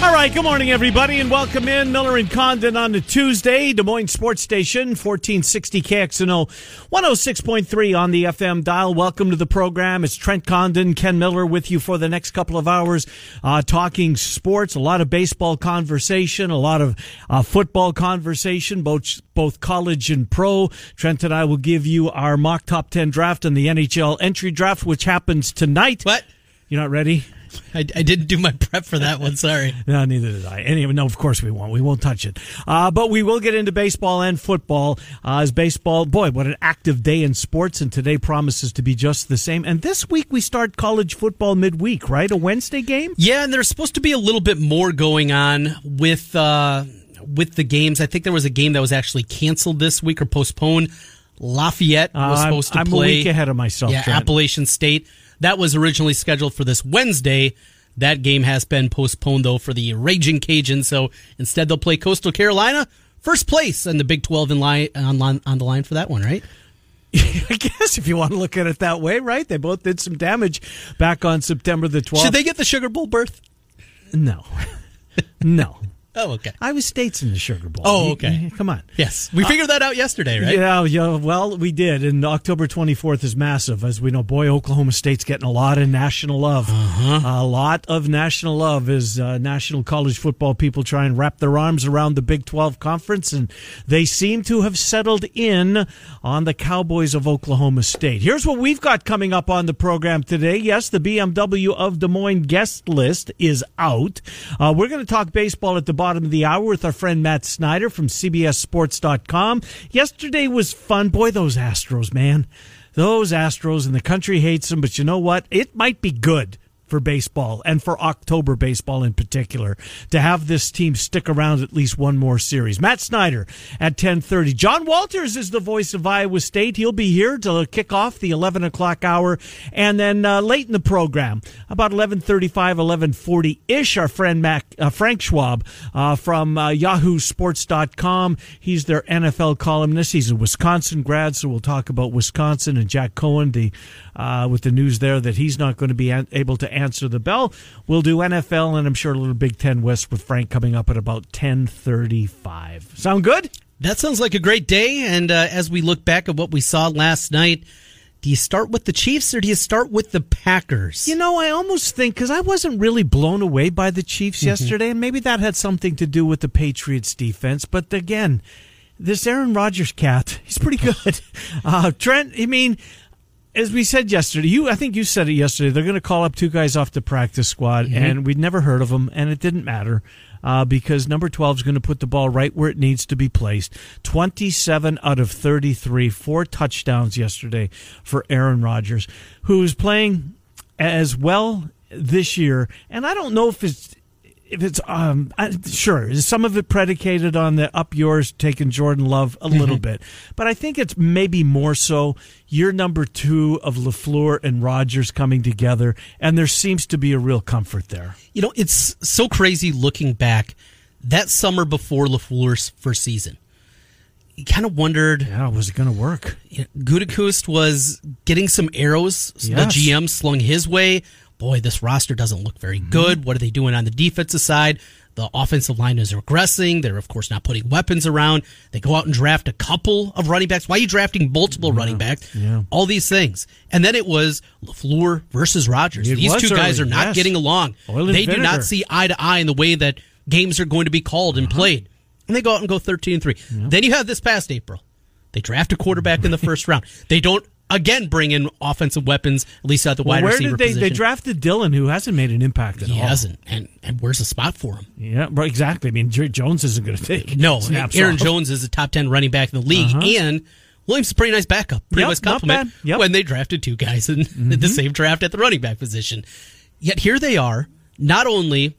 All right, good morning, everybody, and welcome in Miller and Condon on the Tuesday, Des Moines Sports Station, 1460 KXNO, 106.3 on the FM dial. Welcome to the program. It's Trent Condon, Ken Miller with you for the next couple of hours, uh, talking sports, a lot of baseball conversation, a lot of uh, football conversation, both both college and pro. Trent and I will give you our mock top 10 draft and the NHL entry draft, which happens tonight. What? You're not ready? I, I, didn't do my prep for that one. Sorry. no, neither did I. Anyway, no, of course we won't. We won't touch it. Uh, but we will get into baseball and football. Uh, as baseball, boy, what an active day in sports, and today promises to be just the same. And this week we start college football midweek, right? A Wednesday game. Yeah, and there's supposed to be a little bit more going on with uh, with the games. I think there was a game that was actually canceled this week or postponed. Lafayette was supposed to I'm play. I'm a week ahead of myself. Yeah, Trent. Appalachian State. That was originally scheduled for this Wednesday. That game has been postponed though for the Raging Cajuns. So instead, they'll play Coastal Carolina, first place in the Big Twelve in line on, on the line for that one, right? I guess if you want to look at it that way, right? They both did some damage back on September the 12th. Should they get the Sugar Bowl berth? No. no. Oh, okay. Iowa State's in the Sugar Bowl. Oh, okay. Come on. Yes, we figured that out yesterday, right? Yeah, yeah. Well, we did, and October 24th is massive, as we know. Boy, Oklahoma State's getting a lot of national love. Uh-huh. A lot of national love as uh, national college football people try and wrap their arms around the Big 12 conference, and they seem to have settled in on the Cowboys of Oklahoma State. Here's what we've got coming up on the program today. Yes, the BMW of Des Moines guest list is out. Uh, we're going to talk baseball at the bottom of the hour with our friend Matt Snyder from CBSSports.com. Yesterday was fun. Boy, those Astros, man. Those Astros, and the country hates them, but you know what? It might be good for baseball and for October baseball in particular to have this team stick around at least one more series. Matt Snyder at 1030. John Walters is the voice of Iowa State. He'll be here to kick off the 11 o'clock hour. And then uh, late in the program, about 1135, 1140 ish, our friend Mac, uh, Frank Schwab uh, from uh, yahoosports.com. He's their NFL columnist. He's a Wisconsin grad, so we'll talk about Wisconsin and Jack Coan, the uh, with the news there that he's not going to be able to answer the bell. We'll do NFL and I'm sure a little Big Ten West with Frank coming up at about 1035. Sound good? That sounds like a great day. And uh, as we look back at what we saw last night, do you start with the Chiefs or do you start with the Packers? You know, I almost think because I wasn't really blown away by the Chiefs mm-hmm. yesterday, and maybe that had something to do with the Patriots defense. But again, this Aaron Rodgers cat, he's pretty good. uh, Trent, I mean, as we said yesterday, you I think you said it yesterday. They're going to call up two guys off the practice squad, mm-hmm. and we'd never heard of them, and it didn't matter uh, because number twelve is going to put the ball right where it needs to be placed. Twenty-seven out of thirty-three, four touchdowns yesterday for Aaron Rodgers, who's playing as well this year. And I don't know if it's if it's um I, sure some of it predicated on the up yours taking Jordan Love a mm-hmm. little bit, but I think it's maybe more so year number two of LaFleur and Rodgers coming together, and there seems to be a real comfort there. You know, it's so crazy looking back. That summer before LaFleur's first season, you kind of wondered, yeah, was it going to work? You know, Gutekunst was getting some arrows. Yes. The GM slung his way boy, this roster doesn't look very mm-hmm. good. What are they doing on the defensive side? The offensive line is regressing. They're, of course, not putting weapons around. They go out and draft a couple of running backs. Why are you drafting multiple yeah, running backs? Yeah. All these things. And then it was LaFleur versus Rodgers. It these two early, guys are not yes. getting along. They do not see eye to eye in the way that games are going to be called and uh-huh. played. And they go out and go 13 and 3. Then you have this past April. They draft a quarterback in the first round. They don't again bring in offensive weapons, at least at the Well, wide where receiver did they? position. They drafted Dillon, who hasn't made an impact at he all. He hasn't, and and where's the spot for him? Yeah, right, exactly. I mean, Jerry Jones isn't going to take No, snaps Aaron off. Jones is a top ten running back in the league, Uh-huh. and Williams is a pretty nice backup, pretty Yep, nice compliment. Yep. Mm-hmm. When they drafted two guys in, in the same draft at the running back position, yet here they are, not only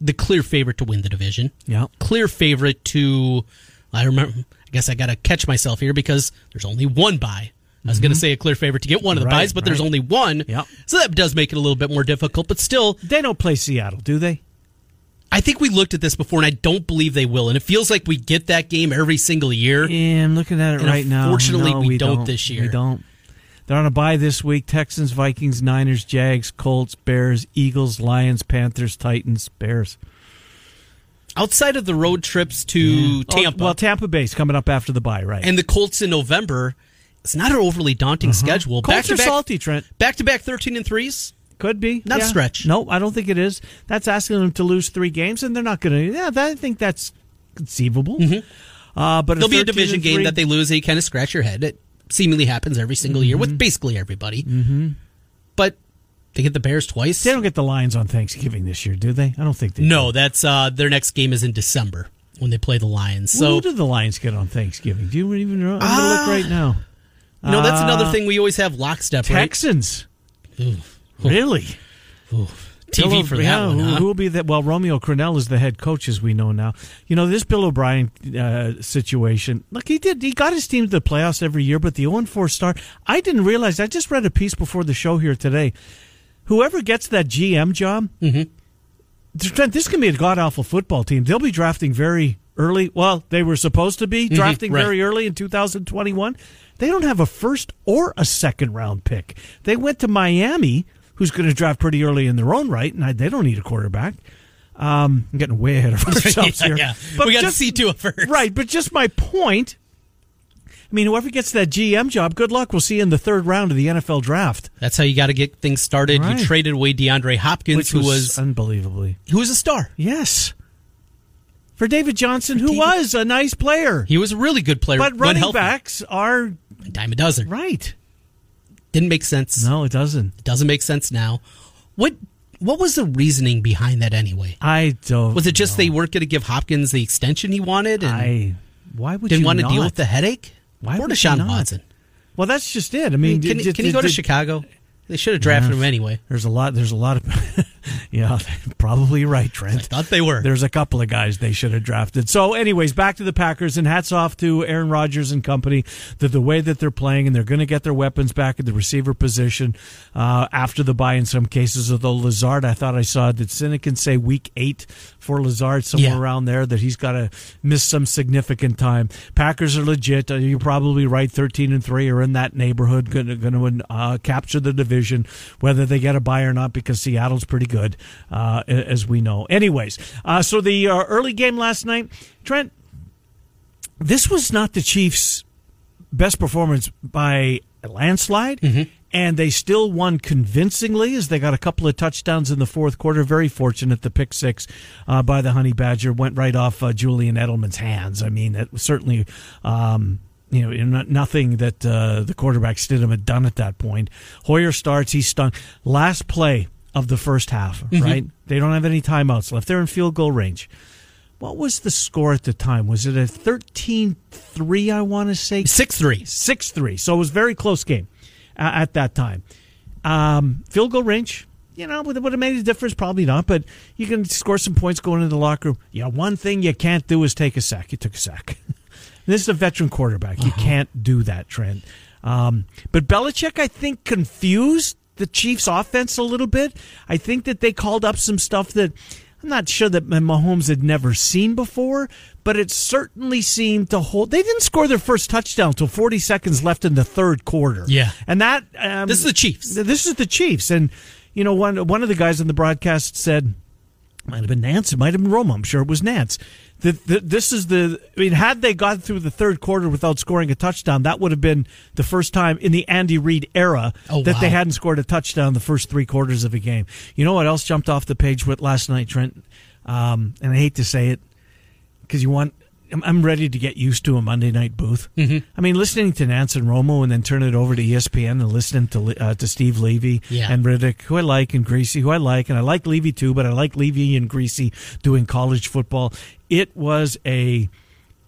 the clear favorite to win the division, Yeah. clear favorite to. I remember. I guess I got to catch myself here because there's only one buy. I was going to say a clear favorite to get one of the Mm-hmm. Right, buys, but there's right. only one. Yep. So that does make it a little bit more difficult. But still, They don't play Seattle, do they? I think we looked at this before, and I don't believe they will. And it feels like we get that game every single year. Yeah, I'm looking at it And right now. unfortunately, No, we don't this year. We don't. They're on a bye this week. Texans, Vikings, Niners, Jags, Colts, Bears, Eagles, Lions, Panthers, Titans, Bears. Outside of the road trips to Oh, Tampa well, Tampa Bay's coming up after the bye, right? and the Colts in November, it's not an overly daunting schedule. Uh-huh. Colts back are to back, salty, Trent. back to back, thirteen and threes. Could be. Not a yeah. stretch. No, I don't think it is. That's asking them to lose three games, and they're not going to. Yeah, that, I think that's conceivable. Uh, but Mm-hmm. There'll be a division and game that they lose. That you kind of scratch your head. It seemingly happens every single year Mm-hmm. with basically everybody. Mm-hmm. But they get the Bears twice. They don't get the Lions on Thanksgiving this year, do they? I don't think they. Do. No, that's uh, their next game is in December when they play the Lions. So So who do the Lions get on Thanksgiving? Do you even know? I'm going to Ah. look right now. No, that's Uh, another thing we always have lockstep. Right? Texans. Really? TV Bill for that yeah, one. who, huh? who will be that? Well, Romeo Crennel is the head coach, as we know now. You know this Bill O'Brien uh, situation. Look, he did. He got his team to the playoffs every year, but the 0 4 start. I didn't realize. I just read a piece before the show here today. Whoever gets that GM job, Trent, this can be a god awful football team. They'll be drafting very early. Well, they were supposed to be drafting right. very early in 2021. They don't have a first or a second round pick. They went to Miami, who's going to draft pretty early in their own right, and they don't need a quarterback. Um, I'm getting way ahead of ourselves yeah, here. yeah. we got just- to see to it first. Right, but just my point. I mean, whoever gets that GM job, good luck. We'll see you in the third round of the NFL draft, That's how you got to get things started. Right. You traded away DeAndre Hopkins, which who was, was unbelievably who was a star. yes for David Johnson, who David- was a nice player. He was a really good player, But running backs are a dime a dozen. right. Didn't make sense. No, it doesn't. It doesn't make sense now. What what was the reasoning behind that anyway? I don't. Was it just know. they weren't going to give Hopkins the extension he wanted and I. Why would didn't you want to deal with the headache? Why or would Deshaun not? Watson? Well, that's just it. I mean, Can, did- can he did- go to did- Chicago? They should have drafted him anyway. There's a lot. There's a lot of. yeah, probably right, Trent. I thought they were. There's a couple of guys they should have drafted. So, anyways, back to the Packers, and hats off to Aaron Rodgers and company. That the way that they're playing, and they're going to get their weapons back at the receiver position uh, after the bye. In some cases, although Lazard, I thought I saw that can say week eight for Lazard somewhere Yeah. around there that he's got to miss some significant time. Packers are legit. Uh, You're probably right. Thirteen and three are in that neighborhood. Going to going to uh, capture the division, whether they get a bye or not, because Seattle's pretty good, uh, as we know. Anyways, uh, so the uh, early game last night, Trent. This was not the Chiefs' best performance by a landslide. And they still won convincingly as they got a couple of touchdowns in the fourth quarter. Very fortunate. The pick six uh, by the Honey Badger went right off uh, Julian Edelman's hands. I mean, it was certainly, um, you know, nothing that uh, the quarterback Stidham had done at that point. Hoyer starts. He's stung. Last play of the first half, right? They don't have any timeouts left. They're in field goal range. What was the score at the time? Was it a 13 3, I want to say? Six three. 6 3. So it was a very close game uh, at that time. Um, field goal range, you know, would, would have made a difference? Probably not, but you can score some points going into the locker room. Yeah, one thing you can't do is take a sack. You took a sack. this is a veteran quarterback. You can't do that, Trent. Um, but Belichick, I think, confused the Chiefs' offense a little bit. I think that they called up some stuff that I'm not sure that Mahomes had never seen before, but it certainly seemed to hold. They didn't score their first touchdown until 40 seconds left in the third quarter. Yeah. and that um, This is the Chiefs. This is the Chiefs, and you know one one of the guys on the broadcast said. Might have been Nance. It might have been Romo. I'm sure it was Nance. That that this is the. I mean, had they gone through the third quarter without scoring a touchdown, that would have been the first time in the Andy Reid era Oh, that they hadn't scored a touchdown the first three quarters of a game. You know what else jumped off the page with last night, Trent? Um, and I hate to say it because you want I'm- I'm ready to get used to a Monday night booth. Mm-hmm. I mean, listening to Nance and Romo and then turn it over to ESPN and listening to uh, to Steve Levy Yeah. and Riddick, who I like, and Griese, who I like, and I like Levy too, but I like Levy and Griese doing college football. It was a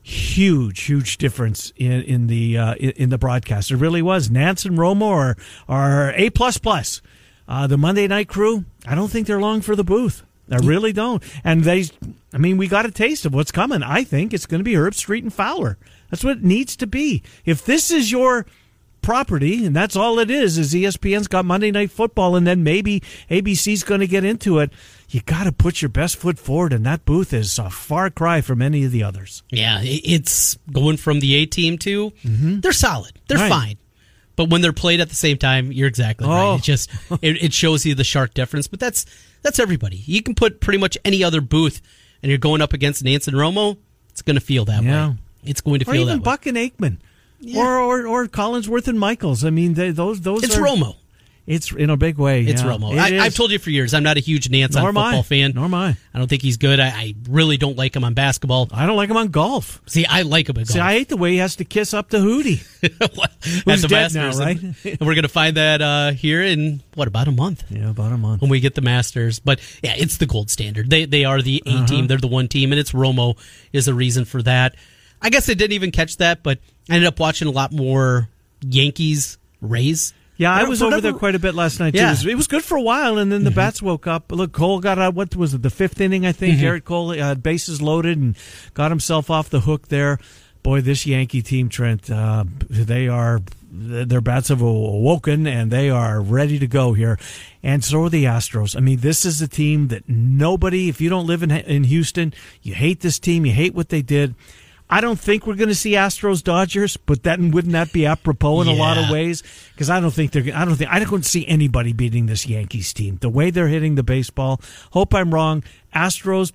huge, huge difference in in the uh, in, in the broadcast. It really was. Nance and Romo are are a plus plus. Uh, the Monday night crew, I don't think they're long for the booth. I really don't. And they, I mean, we got a taste of what's coming. I think it's going to be Herbstreit and Fowler. That's what it needs to be. If this is your property, and that's all it is, is ESPN's got Monday Night Football, and then maybe ABC's going to get into it. You got to put your best foot forward, and that booth is a far cry from any of the others. Yeah, it's going from the A team to mm-hmm. they're solid. They're Right. fine. But when they're played at the same time, you're exactly right. Oh. It just it, it shows you the sharp difference. But that's that's everybody. You can put pretty much any other booth, and you're going up against Nance and Romo. It's going to feel that Yeah. way. It's going to Or feel even that way. Buck and Aikman. Or, or or Collinsworth and Michaels. I mean, they, those those It's are, Romo. It's in a big way. It's yeah. Romo. It I, I've told you for years, I'm not a huge Nance Nor on am I. football fan. Nor am I. I don't think he's good. I, I really don't like him on basketball. I don't like him on golf. See, I like him at See. I hate the way he has to kiss up to Hootie. Who's the dead now, right? And, and we're going to find that uh, here in, what, about a month? yeah, about a month. when we get the Masters. But yeah, it's the gold standard. They they are the A Uh-huh. team. They're the one team, and it's Romo is the reason for that. I guess I didn't even catch that, but I ended up watching a lot more Yankees Rays. Yeah, I was over there quite a bit last night too. Yeah. It, was, it was good for a while, and then the bats woke up. Look, Cole got out. What was it? The fifth inning, I think. Gerrit Cole uh, bases loaded and got himself off the hook there. Boy, this Yankee team, Trent, uh, they are their bats have awoken and they are ready to go here. And so are the Astros. I mean, this is a team that nobody, if you don't live in in Houston, you hate this team. You hate what they did. I don't think we're going to see Astros Dodgers, but that wouldn't that be apropos in a lot of ways? Because I don't think they're. I don't think I don't see anybody beating this Yankees team. The way they're hitting the baseball. Hope I'm wrong. Astros.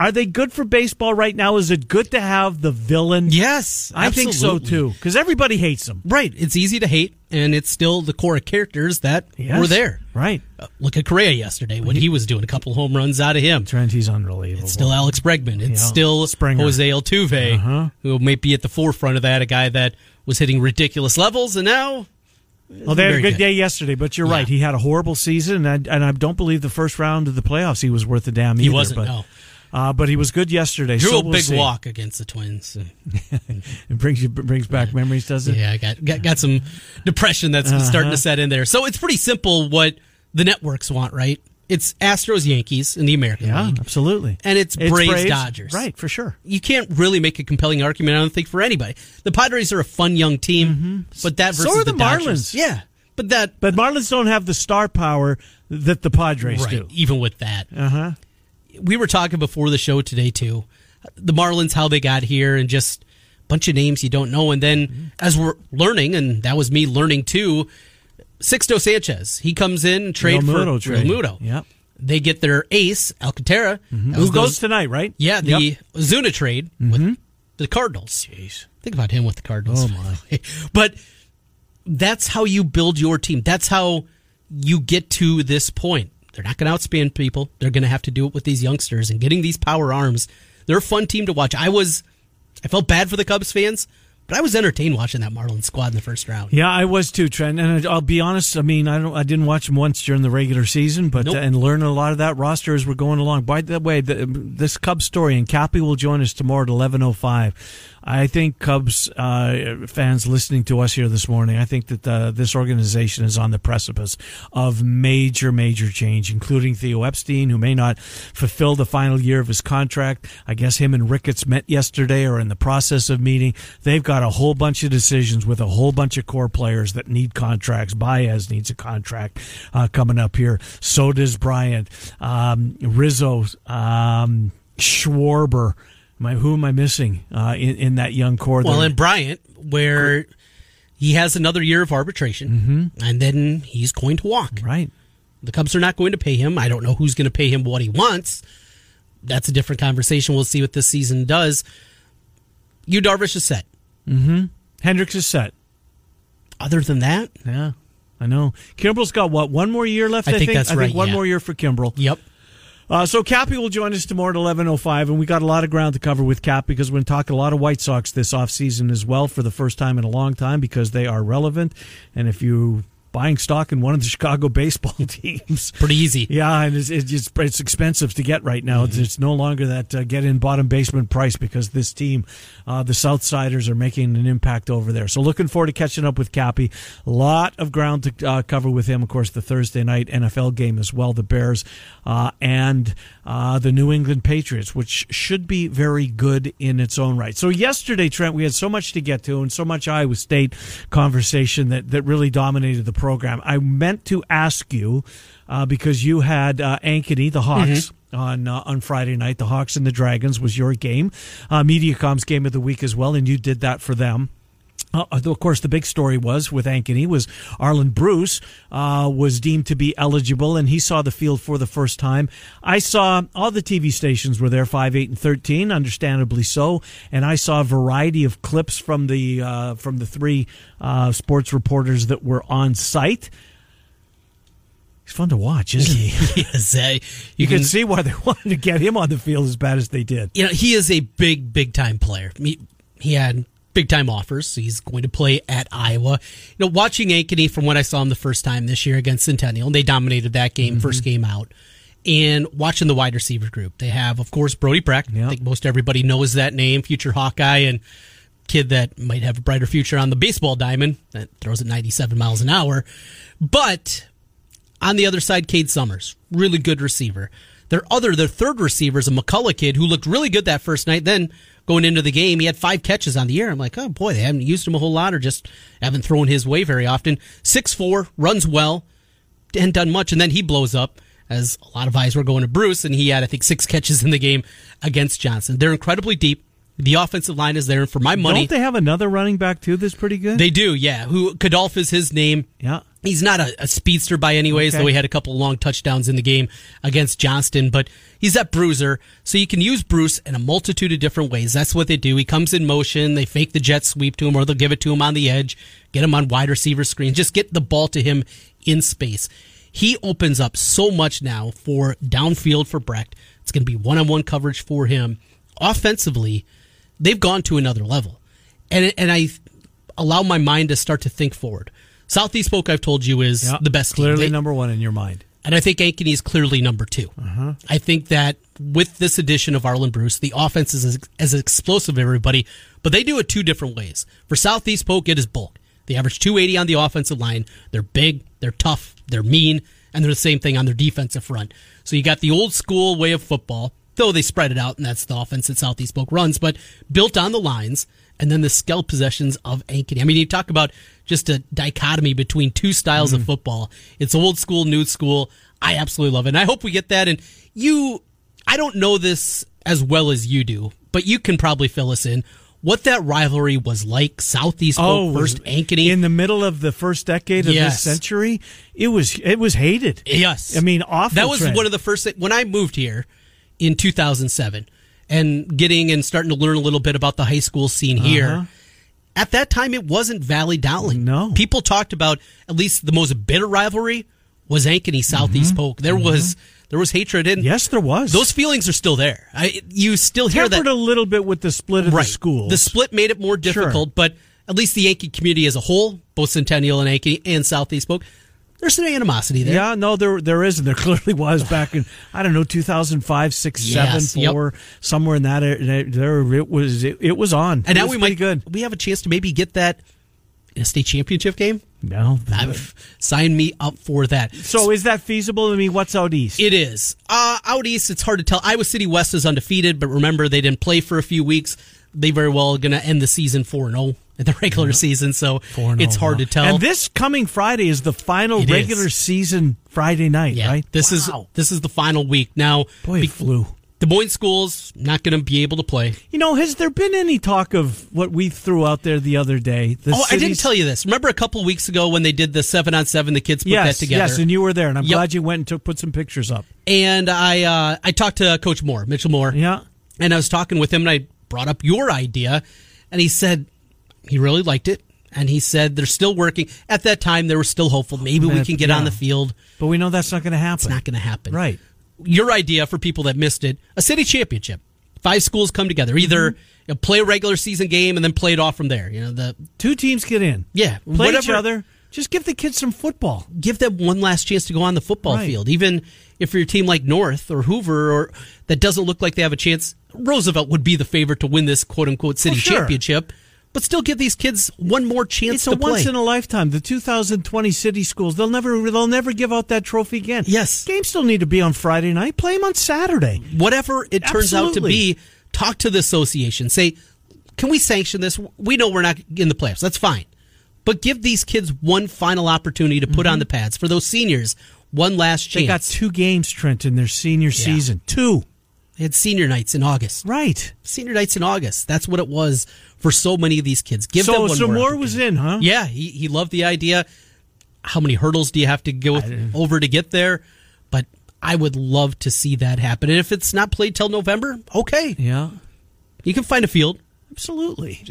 Are they good for baseball right now? Is it good to have the villain? Yes, I think so too. Because everybody hates them. Right. It's easy to hate, and it's still the core of characters that Yes. were there. Right. Uh, look at Correa yesterday when he was doing a couple home runs out of him. Trent, he's unbelievable. It's still Alex Bregman. It's still Springer. Jose Altuve, Uh-huh. who may be at the forefront of that. A guy that was hitting ridiculous levels, and now Well, they had a good, good. day yesterday, but you're Yeah. right. He had a horrible season, and I, and I don't believe the first round of the playoffs he was worth a damn. He wasn't, But, no. Uh, but he was good yesterday. drew so a we'll big see. walk against the Twins. It brings you brings back memories, does it? Yeah, I got, got got some depression that's Uh-huh. starting to set in there. So it's pretty simple what the networks want, right? It's Astros, Yankees in the American Yeah, League, absolutely. and it's, Braves, Dodgers. Right, for sure. You can't really make a compelling argument, I don't think, for anybody. The Padres are a fun young team, but that Mm-hmm. So are the Dodgers- Marlins. Yeah, but that But Marlins don't have the star power that the Padres right, do. even with that, Uh huh. We were talking before the show today too. The Marlins, how they got here, and just a bunch of names you don't know. And then as we're learning, and that was me learning too, Sixto Sanchez. He comes in and trade for Realmuto trade. Realmuto. Yep. They get their ace Alcantara, was Who goes tonight, right? Yeah, the Yep. Mm-hmm. Ozuna trade with the Cardinals. Jeez. Think about him with the Cardinals. Oh, my. but that's how you build your team. That's how you get to this point. They're not going to outspan people. They're going to have to do it with these youngsters and getting these power arms. They're a fun team to watch. I was, I felt bad for the Cubs fans, but I was entertained watching that Marlins squad in the first round. Yeah, I was too, Trent. And I'll be honest. I mean, I don't. I didn't watch them once during the regular season, but Nope. uh, and learn a lot of that roster as we're going along. By the way, the, this Cubs story, and Cappy will join us tomorrow at eleven oh five. I think Cubs uh, fans listening to us here this morning, I think that uh, this organization is on the precipice of major, major change, including Theo Epstein, who may not fulfill the final year of his contract. I guess him and Ricketts met yesterday or in the process of meeting. They've got a whole bunch of decisions with a whole bunch of core players that need contracts. Baez needs a contract uh, coming up here. So does Bryant. Um, Rizzo, um, Schwarber. I, who am I missing uh, in, in that young core? Well, there? and Bryant, where he has another year of arbitration, and then he's going to walk. right. The Cubs are not going to pay him. I don't know who's going to pay him what he wants. That's a different conversation. We'll see what this season does. You Darvish is set. Hendricks is set. Other than that, Yeah, I know. Kimbrel's got what? One more year left. I I, think that's I right, think one yeah. more year for Kimbrel. yep. Uh, so Cappy will join us tomorrow at eleven oh five, and we got a lot of ground to cover with Cap because we're going to talk a lot of White Sox this offseason as well for the first time in a long time because they are relevant. And if you buying stock in one of the Chicago baseball teams. Pretty easy. Yeah, and it's, it's, it's expensive to get right now. Mm-hmm. It's, no longer that uh, get in bottom basement price because this team, uh, the Southsiders, are making an impact over there. So looking forward to catching up with Cappy. A lot of ground to uh, cover with him. Of course, the Thursday night NFL game as well, the Bears uh, and uh, the New England Patriots, which should be very good in its own right. So yesterday, Trent, we had so much to get to and so much Iowa State conversation that, that really dominated the program. I meant to ask you uh, because you had uh, Ankeny, the Hawks. Mm-hmm on uh, on Friday night. The Hawks and the Dragons was your game, uh, Mediacom's game of the week as well, and you did that for them. Uh, of course, the big story was with Ankeny was Arland Bruce uh, was deemed to be eligible, and he saw the field for the first time. I saw all the TV stations were there, five, eight, and thirteen, understandably so, and I saw a variety of clips from the uh, from the three uh, sports reporters that were on site. He's fun to watch, isn't he? yes, uh, you, you can, can, see why they wanted to get him on the field as bad as they did. You know, he is a big, big time player. He, he had big time offers. He's going to play at Iowa. You know, watching Ankeny from when I saw him the first time this year against Centennial, and they dominated that game, mm-hmm. first game out. And watching the wide receiver group, they have, of course, Brody Brecht. Yep. I think most everybody knows that name, future Hawkeye, and kid that might have a brighter future on the baseball diamond that throws at 97 miles an hour. But on the other side, Cade Summers, really good receiver. Their other, their third receiver is a McCullough kid who looked really good that first night. Then going into the game. He had five catches on the year. I'm like, oh boy, they haven't used him a whole lot or just haven't thrown his way very often. Six four, runs well, hadn't done much, and then he blows up as a lot of eyes were going to Bruce, and he had I think six catches in the game against Johnston. They're incredibly deep. The offensive line is there, and for my money, don't they have another running back too that's pretty good? They do, yeah. Who Kadolf is his name? Yeah, he's not a, a speedster by any ways, okay. though he had a couple long touchdowns in the game against Johnston. But he's that bruiser, so you can use Bruce in a multitude of different ways. That's what they do. He comes in motion, they fake the jet sweep to him, or they'll give it to him on the edge, get him on wide receiver screen, just get the ball to him in space. He opens up so much now for downfield for Brecht. It's going to be one on one coverage for him. Offensively, they've gone to another level. And, and I allow my mind to start to think forward. Southeast Polk, I've told you, is yep, the best. Clearly they, number one in your mind. And I think Ankeny is clearly number 2 uh-huh. I think that with this addition of Arland Bruce, the offense is as, as explosive as everybody, but they do it two different ways. For Southeast Polk, it is bulk. They average 280 on the offensive line. They're big, they're tough, they're mean, and they're the same thing on their defensive front. So you got the old school way of football, though they spread it out, and that's the offense that Southeast Polk runs, but built on the lines, and then the skill possessions of Ankeny. I mean, you talk about just a dichotomy between two styles mm-hmm. of football. It's old school, new school. I absolutely love it. And I hope we get that. And you, I don't know this as well as you do, but you can probably fill us in what that rivalry was like. Southeast oh, first Ankeny in the middle of the first decade of yes. this century. It was it was hated. Yes, I mean awful. That was trend. one of the first when I moved here in 2007 and getting and starting to learn a little bit about the high school scene here. Uh-huh. At that time, it wasn't Valley Dowling. No, people talked about at least the most bitter rivalry was Ankeny Southeast mm-hmm. Polk. There mm-hmm. was there was hatred, and yes, there was. Those feelings are still there. I, you still hear Tempered that a little bit with the split of right. the schools. The split made it more difficult, sure. but at least the Ankeny community as a whole, both Centennial and Ankeny and Southeast Polk, there's some animosity there. Yeah, no, there there is, and there clearly was back in I don't know 2005, six, yes, seven, four, yep. somewhere in that there it was it, it was on. And it now we might good. We have a chance to maybe get that in a state championship game. No, sign me up for that. So is that feasible? I mean, what's out east? It is. Uh, out east, it's hard to tell. Iowa City West is undefeated, but remember they didn't play for a few weeks. They very well going to end the season four zero. Oh in the regular yeah. season, so it's hard to tell. And this coming Friday is the final it regular is. season Friday night, yeah. right? This wow. is this is the final week. Now, boy, be- flew. Des Moines schools not going to be able to play. You know, has there been any talk of what we threw out there the other day? The oh, cities? I didn't tell you this. Remember a couple weeks ago when they did the seven on seven, the kids put yes, that together. Yes, and you were there, and I'm yep. glad you went and took put some pictures up. And I uh, I talked to Coach Moore, Mitchell Moore. Yeah, and I was talking with him, and I brought up your idea, and he said he really liked it and he said they're still working. At that time, they were still hopeful. Maybe we can get yeah. on the field. But we know that's not going to happen. It's not going to happen. Right. your idea for people that missed it, a city championship. Five schools come together, either Mm-hmm. you know, play a regular season game and then play it off from there. You know, the Two teams get in. yeah, Play each whatever- other. Just give the kids some football. give them one last chance to go on the football Right. field. Even if you're a team like North or Hoover or that doesn't look like they have a chance, Roosevelt would be the favorite to win this quote unquote city Oh, sure. championship. But still give these kids one more chance It's to a play. once in a lifetime. The 2020 city schools, they'll never they'll never give out that trophy again. Yes. Games still need to be on Friday night. Play them on Saturday. Whatever it turns out to be, talk to the association. Say, can we sanction this? We know we're not in the playoffs. That's fine. But give these kids one final opportunity to put on the pads. For those seniors, one last chance. Mm-hmm. They got two games, Trent, in their senior season. Two. They had senior nights in August. Right. Senior nights in August. That's what it was for so many of these kids. Give them so one so more Moore was in, huh? Yeah, he, he loved the idea. How many hurdles do you have to go over to get there? But I would love to see that happen. And if it's not played till November, okay. Yeah. You can find a field. Absolutely.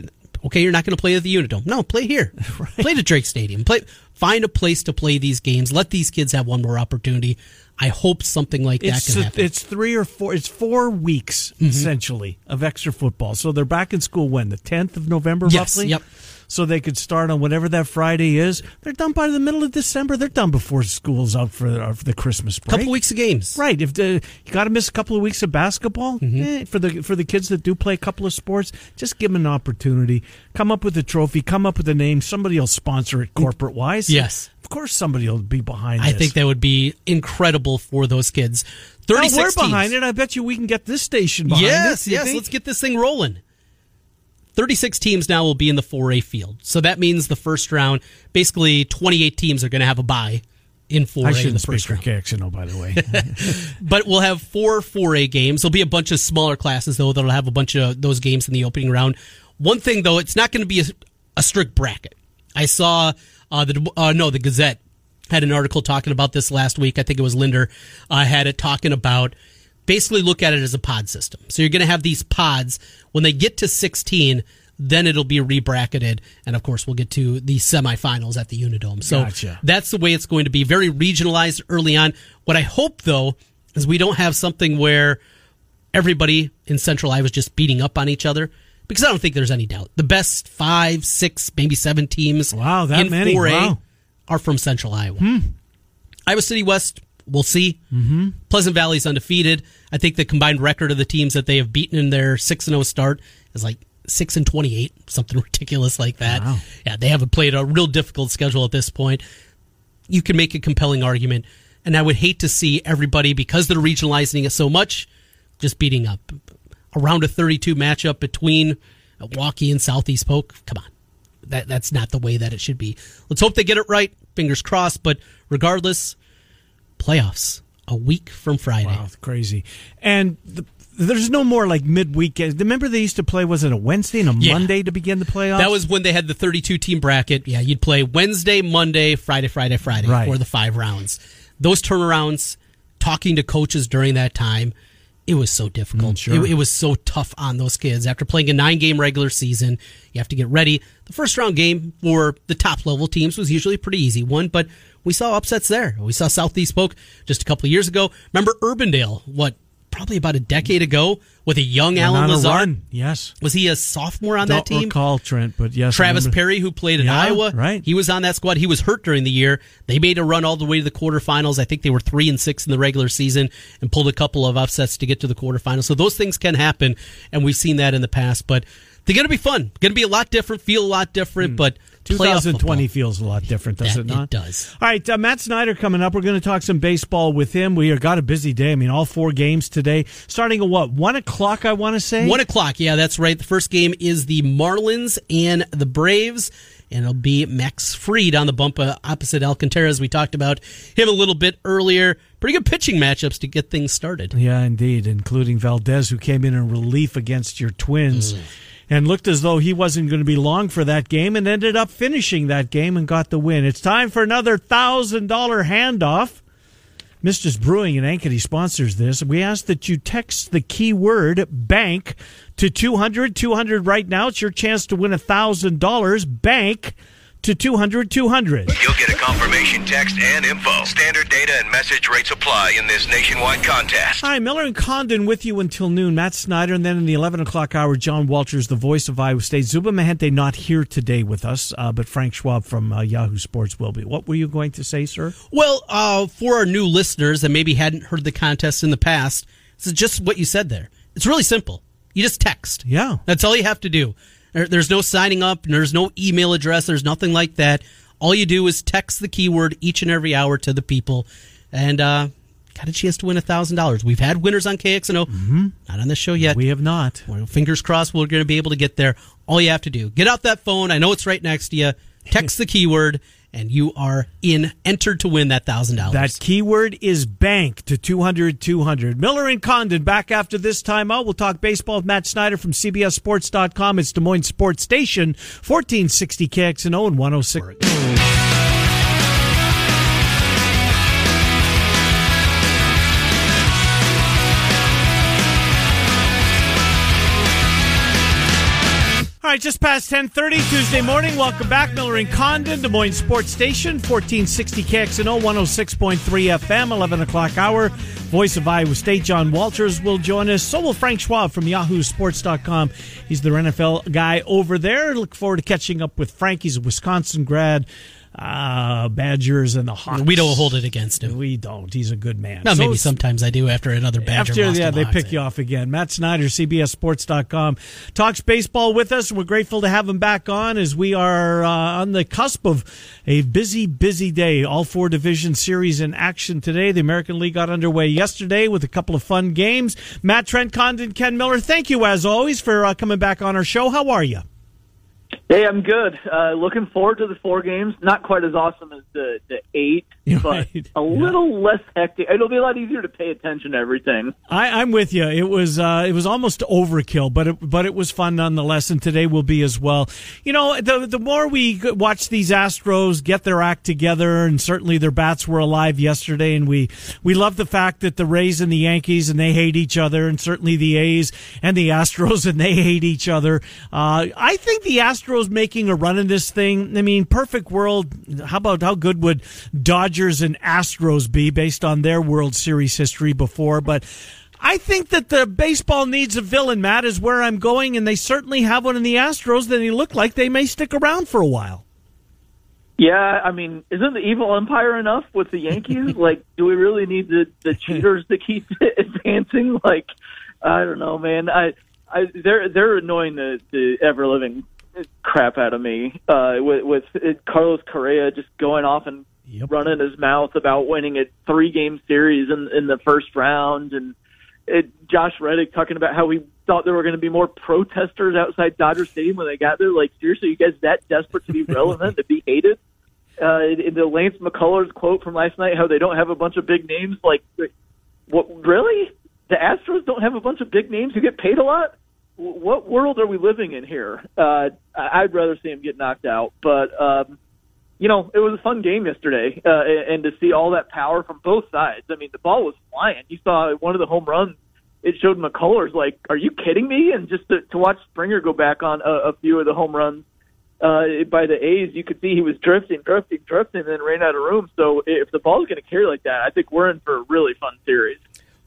Okay, you're not going to play at the Unidome. No, play here. Play at Drake Stadium. Play. Find a place to play these games. Let these kids have one more opportunity. I hope something like that It's can happen. it's three or four. It's four weeks Mm-hmm. essentially of extra football. So they're back in school when the tenth of November, Yes, roughly. yep. So they could start on whatever that Friday is. They're done by the middle of December. They're done before school's out for, uh, for the Christmas break. couple weeks of games. Right. If the, you got to miss a couple of weeks of basketball, Mm-hmm. eh, for the for the kids that do play a couple of sports, just give them an opportunity. Come up with a trophy. Come up with a name. Somebody will sponsor it corporate wise. Yes. Of course, somebody will be behind. I this. think that would be incredible for those kids. Now, 36 we're teams. behind it. I bet you we can get this station behind Yes, it. yes. think? Let's get this thing rolling. 36 teams now will be in the 4A field. So that means the first round, basically 28 teams are going to have a bye in 4A I in the shouldn't speak first for round. KXNO, by the way. But we'll have four 4A games. There'll be a bunch of smaller classes, though, that'll have a bunch of those games in the opening round. One thing, though, it's not going to be a, a strict bracket. I saw uh, the uh, no the Gazette had an article talking about this last week. I think it was Linder uh, had it talking about basically look at it as a pod system. So you're going to have these pods when they get to 16. Then it'll be rebracketed, and of course we'll get to the semifinals at the Unidome. So Gotcha. that's the way it's going to be. Very regionalized early on. What I hope though is we don't have something where everybody in Central Iowa is just beating up on each other. Because I don't think there's any doubt. The best five, six, maybe seven teams Wow, that in many? 4A Wow. are from Central Iowa. Hmm. Iowa City West, we'll see. Mm-hmm. Pleasant Valley's undefeated. I think the combined record of the teams that they have beaten in their 6 and 0 start is like 6 and 28, something ridiculous like that. Wow. Yeah, they haven't played a real difficult schedule at this point. You can make a compelling argument. And I would hate to see everybody, because they're regionalizing it so much, just beating up. Around a 32 matchup between Milwaukee and Southeast Polk. Come on. That, that's not the way that it should be. Let's hope they get it right. Fingers crossed. But regardless, playoffs a week from Friday. wow, crazy. And the, there's no more like midweek. Remember they used to play, was it a Wednesday and a Yeah. Monday to begin the playoffs? That was when they had the 32 team bracket. Yeah, you'd play Wednesday, Monday, Friday, Friday, Friday Right. for the five rounds. Those turnarounds, talking to coaches during that time, it was so difficult. Mm, sure. it, it was so tough on those kids. After playing a nine game regular season, you have to get ready. The first round game for the top level teams was usually a pretty easy one, but we saw upsets there. We saw Southeast Polk just a couple of years ago. Remember Urbandale, what, probably about a decade ago with a young Went Allen Lazard? run, oh Yes. Was he a sophomore on that Don't team? recall Trent, but yes. Travis. Perry, who played in Yeah, Iowa, right. He was on that squad. He was hurt during the year. They made a run all the way to the quarterfinals. I think they were three and six in the regular season and pulled a couple of upsets to get to the quarterfinals. So those things can happen, and we've seen that in the past. But they're going to be fun. Going to be a lot different. Feel a lot different. Hmm. But playoff 2020 feels a lot different, does That- it not? it does. All right, uh, Matt Snyder coming up. We're going to talk some baseball with him. We got a busy day. I mean, all four games today, starting at what one o'clock? I want to say One o'clock. Yeah, that's right. The first game is the Marlins and the Braves. And it'll be Max Fried on the bump uh, opposite Alcantara, as we talked about him a little bit earlier. Pretty good pitching matchups to get things started. Yeah, indeed, including Valdez, who came in in relief against your Twins. Mm. And looked as though he wasn't going to be long for that game and ended up finishing that game and got the win. It's time for another $1,000 handoff. Mistress Brewing in Ankeny sponsors this. We ask that you text the keyword bank to 200. 200 right now. It's your chance to win $1,000. Bank to 200 200. You'll get a confirmation text and info. Standard data and message rates apply in this nationwide contest. Hi, Miller and Condon with you until noon. Matt Snyder, and then in the 11 o'clock hour, John Walters, the voice of Iowa State. Zuba Mahente not here today with us, uh, but Frank Schwab from uh, Yahoo Sports will be. What were you going to say, sir? Well, uh, for our new listeners that maybe hadn't heard the contest in the past, this is just what you said there. It's really simple. You just text. Yeah. That's all you have to do. There's no signing up, there's no email address, there's nothing like that. All you do is text the keyword each and every hour to the people, and uh, got a chance to win $1,000. We've had winners on KXNO, mm-hmm. not on the show yet. We have not. Well, fingers crossed we're going to be able to get there. All you have to do, get out that phone. I know it's right next to you. Text the keyword and you are in entered to win that thousand dollars. That keyword is bank to 200 200. Miller and Condon back after this timeout. We'll talk baseball with Matt Snyder from CBSSports.com. It's Des Moines Sports Station, 1460 KXNO and 106. All right, just past 1030 Tuesday morning. Welcome back. Miller and Condon, Des Moines Sports Station, 1460 KXNO, 106.3 FM, 11 o'clock hour. Voice of Iowa State, John Walters will join us. So will Frank Schwab from yahoosports.com. He's the NFL guy over there. Look forward to catching up with Frank. He's a Wisconsin grad uh, Badgers and the Hawks. We don't hold it against him. We don't. He's a good man. No, so maybe sometimes I do after another Badger. After, yeah, they pick you off again. Matt Snyder, CBSSports.com, talks baseball with us. We're grateful to have him back on as we are uh, on the cusp of a busy, busy day. All four division series in action today. The American League got underway yesterday with a couple of fun games. Matt Trent Condon, Ken Miller, thank you as always for uh, coming back on our show. How are you? Hey, I'm good. Uh, looking forward to the four games. Not quite as awesome as the the eight, but a little less hectic. It'll be a lot easier to pay attention to everything. I, am with you. It was uh, it was almost overkill, but it, but it was fun nonetheless, and today will be as well. You know, the the more we watch these Astros get their act together, and certainly their bats were alive yesterday, and we we love the fact that the Rays and the Yankees and they hate each other, and certainly the A's and the Astros and they hate each other. Uh, I think the Astros Astros making a run in this thing, I mean, perfect world. How about how good would Dodgers and Astros be based on their World Series history before? But I think that the baseball needs a villain, Matt, is where I'm going, and they certainly have one in the Astros that they look like they may stick around for a while. Yeah, I mean, isn't the evil empire enough with the Yankees? like, do we really need the the cheaters to keep advancing? Like, I don't know, man. I, I they're they're annoying the the ever living crap out of me uh, with, with Carlos Correa just going off and yep. running his mouth about winning a three game series in, in the first round, and it, Josh Reddick talking about how he thought there were going to be more protesters outside Dodger Stadium when they got there. Like seriously, you guys that desperate to be relevant to be hated? Uh, in the Lance McCullers quote from last night, how they don't have a bunch of big names. Like, what? Really? The Astros don't have a bunch of big names who get paid a lot? what world are we living in here? Uh, I'd rather see him get knocked out, but um, you know, it was a fun game yesterday, uh, and to see all that power from both sides. I mean, the ball was flying. You saw one of the home runs. It showed McCullers like, "Are you kidding me?" And just to, to watch Springer go back on a, a few of the home runs uh, by the A's, you could see he was drifting, drifting, drifting, and then ran out of room. So if the ball's going to carry like that, I think we're in for a really fun series.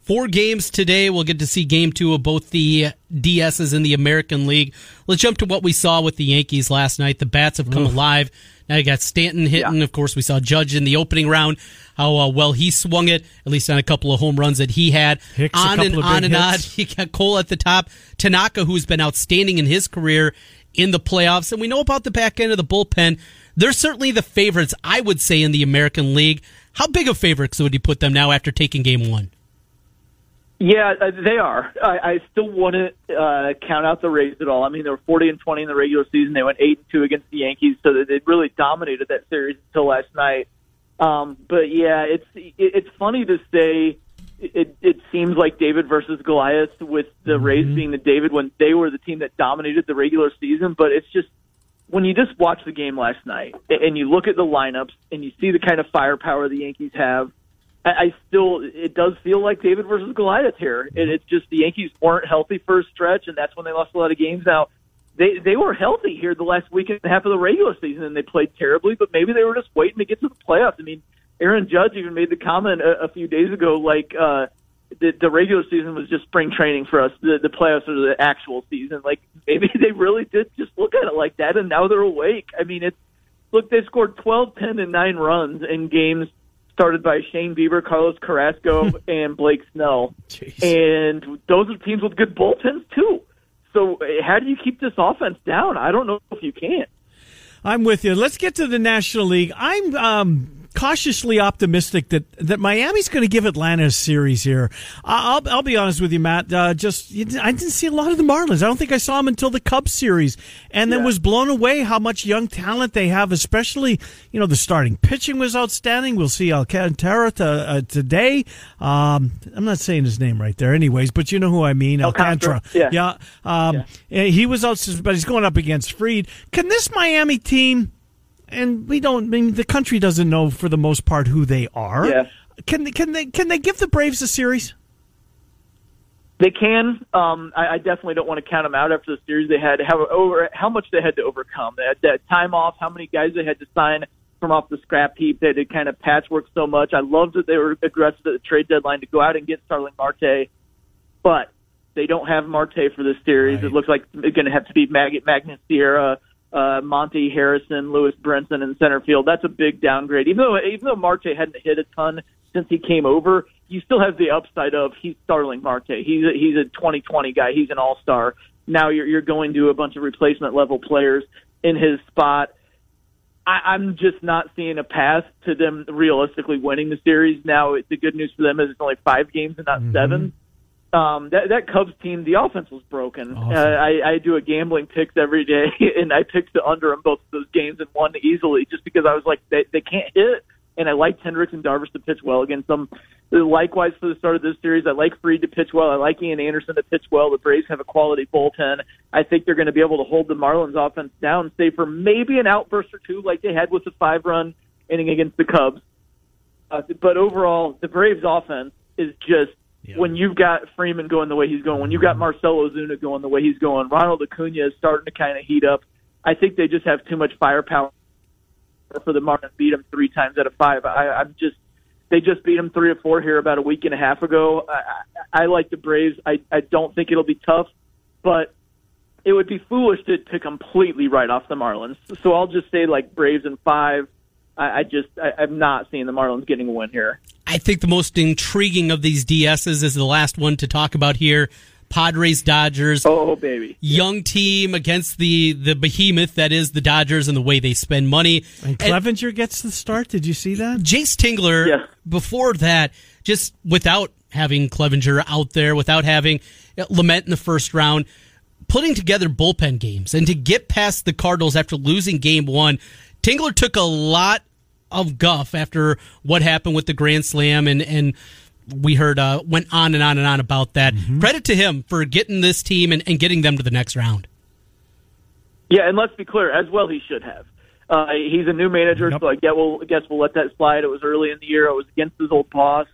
Four games today. We'll get to see game two of both the DSs in the American League. Let's jump to what we saw with the Yankees last night. The bats have come Oof. alive. Now you got Stanton hitting. Yeah. Of course, we saw Judge in the opening round, how uh, well he swung it, at least on a couple of home runs that he had. Hicks, on and on and on. You got Cole at the top. Tanaka, who's been outstanding in his career in the playoffs. And we know about the back end of the bullpen. They're certainly the favorites, I would say, in the American League. How big of favorites would you put them now after taking game one? Yeah, uh, they are. I, I still wouldn't uh, count out the Rays at all. I mean, they were 40 and 20 in the regular season. They went eight and two against the Yankees, so they really dominated that series until last night. Um, but yeah, it's it, it's funny to say. It, it seems like David versus Goliath with the mm-hmm. Rays being the David when they were the team that dominated the regular season. But it's just when you just watch the game last night and you look at the lineups and you see the kind of firepower the Yankees have I, I still it does feel like David versus Goliath here. It, it's just the Yankees weren't healthy for a stretch, and that's when they lost a lot of games. Now, they they were healthy here the last week and a half of the regular season, and they played terribly. But maybe they were just waiting to get to the playoffs. I mean, Aaron Judge even made the comment a, a few days ago, like uh, the, the regular season was just spring training for us. The, the playoffs are the actual season. Like maybe they really did just look at it like that, and now they're awake. I mean, it's look they scored 12, 10, and nine runs in games started by Shane Bieber, Carlos Carrasco, and Blake Snell. Jeez. And those are teams with good bullpens too. So uh, how do you keep this offense down? I don't know if you can. I'm with you. Let's get to the National League. I'm um, cautiously optimistic that, that Miami's going to give Atlanta a series here. I'll, I'll be honest with you, Matt. Uh, just I didn't see a lot of the Marlins. I don't think I saw them until the Cubs series, and then Yeah. was blown away how much young talent they have. Especially, you know, the starting pitching was outstanding. We'll see Alcantara to, uh, today. Um, I'm not saying his name right there, anyways, but you know who I mean, Alcantara, Alcantara. yeah. Um, and He was out, but he's going up against Fried. Can this Miami team? And we don't. I mean, the country doesn't know for the most part who they are. Yeah. Can they? Can they? Can they give the Braves a series? They can. Um, I, I definitely don't want to count them out after the series they had. How over how much they had to overcome. They had that time off. How many guys they had to sign from off the scrap heap. They had to kind of patchwork so much. I loved that they were aggressive at the trade deadline to go out and get Starling Marte, but they don't have Marte for this series. Right. It looks like it's going to have to be Mag- Magneuris Sierra, uh, Monte Harrison, Lewis Brinson in center field. That's a big downgrade. Even though even though Marte hadn't hit a ton since he came over, you still have the upside of he's Starling Marte. He's a, he's a 2020 guy. He's an all star. Now you're you're going to a bunch of replacement level players in his spot. I, I'm just not seeing a path to them realistically winning the series. Now the good news for them is it's only five games and not seven um, that that Cubs team, the offense was broken. Awesome. Uh, I, I do a gambling picks every day, and I picked the under in both of those games and won easily, just because I was like they they can't hit, and I like Hendricks and Darvish to pitch well against them. Likewise for the start of this series, I like Fried to pitch well. I like Ian Anderson to pitch well. The Braves have a quality bullpen. I think they're going to be able to hold the Marlins offense down, save for maybe an outburst or two, like they had with the five run inning against the Cubs. Uh, but overall, the Braves offense is just When you've got Freeman going the way he's going, when you've got Marcell Ozuna going the way he's going, Ronald Acuna is starting to kind of heat up. I think they just have too much firepower for the Marlins beat them three times out of five. I, I'm just they just beat them three or four here about a week and a half ago. I, I, I like the Braves. I, I don't think it'll be tough, but it would be foolish to, to completely write off the Marlins. So I'll just say like Braves in five. I, I just I, I'm not seeing the Marlins getting a win here. I think the most intriguing of these DSs is the last one to talk about here. Padres Dodgers. Oh baby. Young team against the the behemoth that is the Dodgers and the way they spend money. And Clevenger gets the start. Did you see that? Jayce Tingler, Yeah. before that, just without having Clevenger out there, without having Lamet in the first round, putting together bullpen games and to get past the Cardinals after losing game one, Tingler took a lot of guff after what happened with the Grand Slam and, and we heard uh, went on and on and on about that. Credit to him for getting this team and, and getting them to the next round. Yeah, and let's be clear, as well he should have. Uh, he's a new manager, Yep. so I guess we'll, I guess we'll let that slide. It was early in the year. It was against his old boss.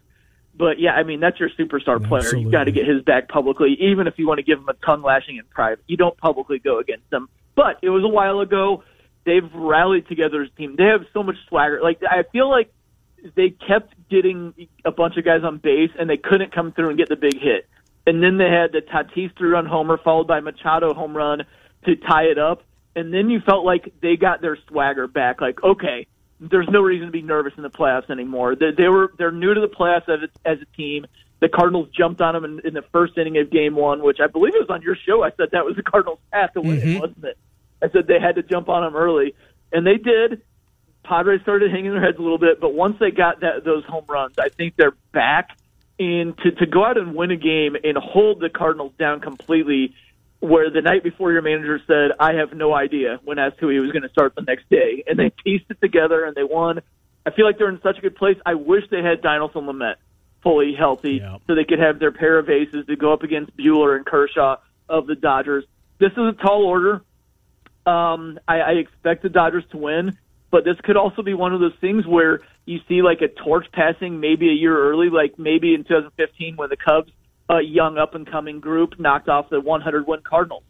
But yeah, I mean that's your superstar player. Absolutely. You've got to get his back publicly, even if you want to give him a tongue lashing in private. You don't publicly go against him. But it was a while ago. They've rallied together as a team. They have so much swagger. Like I feel like they kept getting a bunch of guys on base, and they couldn't come through and get the big hit. And then they had the Tatis three run homer followed by Machado home run to tie it up. And then you felt like they got their swagger back. Like, okay, there's no reason to be nervous in the playoffs anymore. They, they were they're new to the playoffs as a, as a team. The Cardinals jumped on them in, in the first inning of Game One, which I believe it was on your show. I said that was the Cardinals' path to win, mm-hmm. wasn't it? I said they had to jump on them early, and they did. Padres started hanging their heads a little bit, but once they got that those home runs, I think they're back. And to to go out and win a game and hold the Cardinals down completely, where the night before your manager said, "I have no idea," when asked who he was going to start the next day, and they pieced it together and they won. I feel like they're in such a good place. I wish they had Dinelson Lamet fully healthy, Yeah. so they could have their pair of aces to go up against Buehler and Kershaw of the Dodgers. This is a tall order. Um, I, I expect the Dodgers to win, but this could also be one of those things where you see like a torch passing maybe a year early, like maybe in 2015 when the Cubs, a young up and coming group, knocked off the 100 win Cardinals.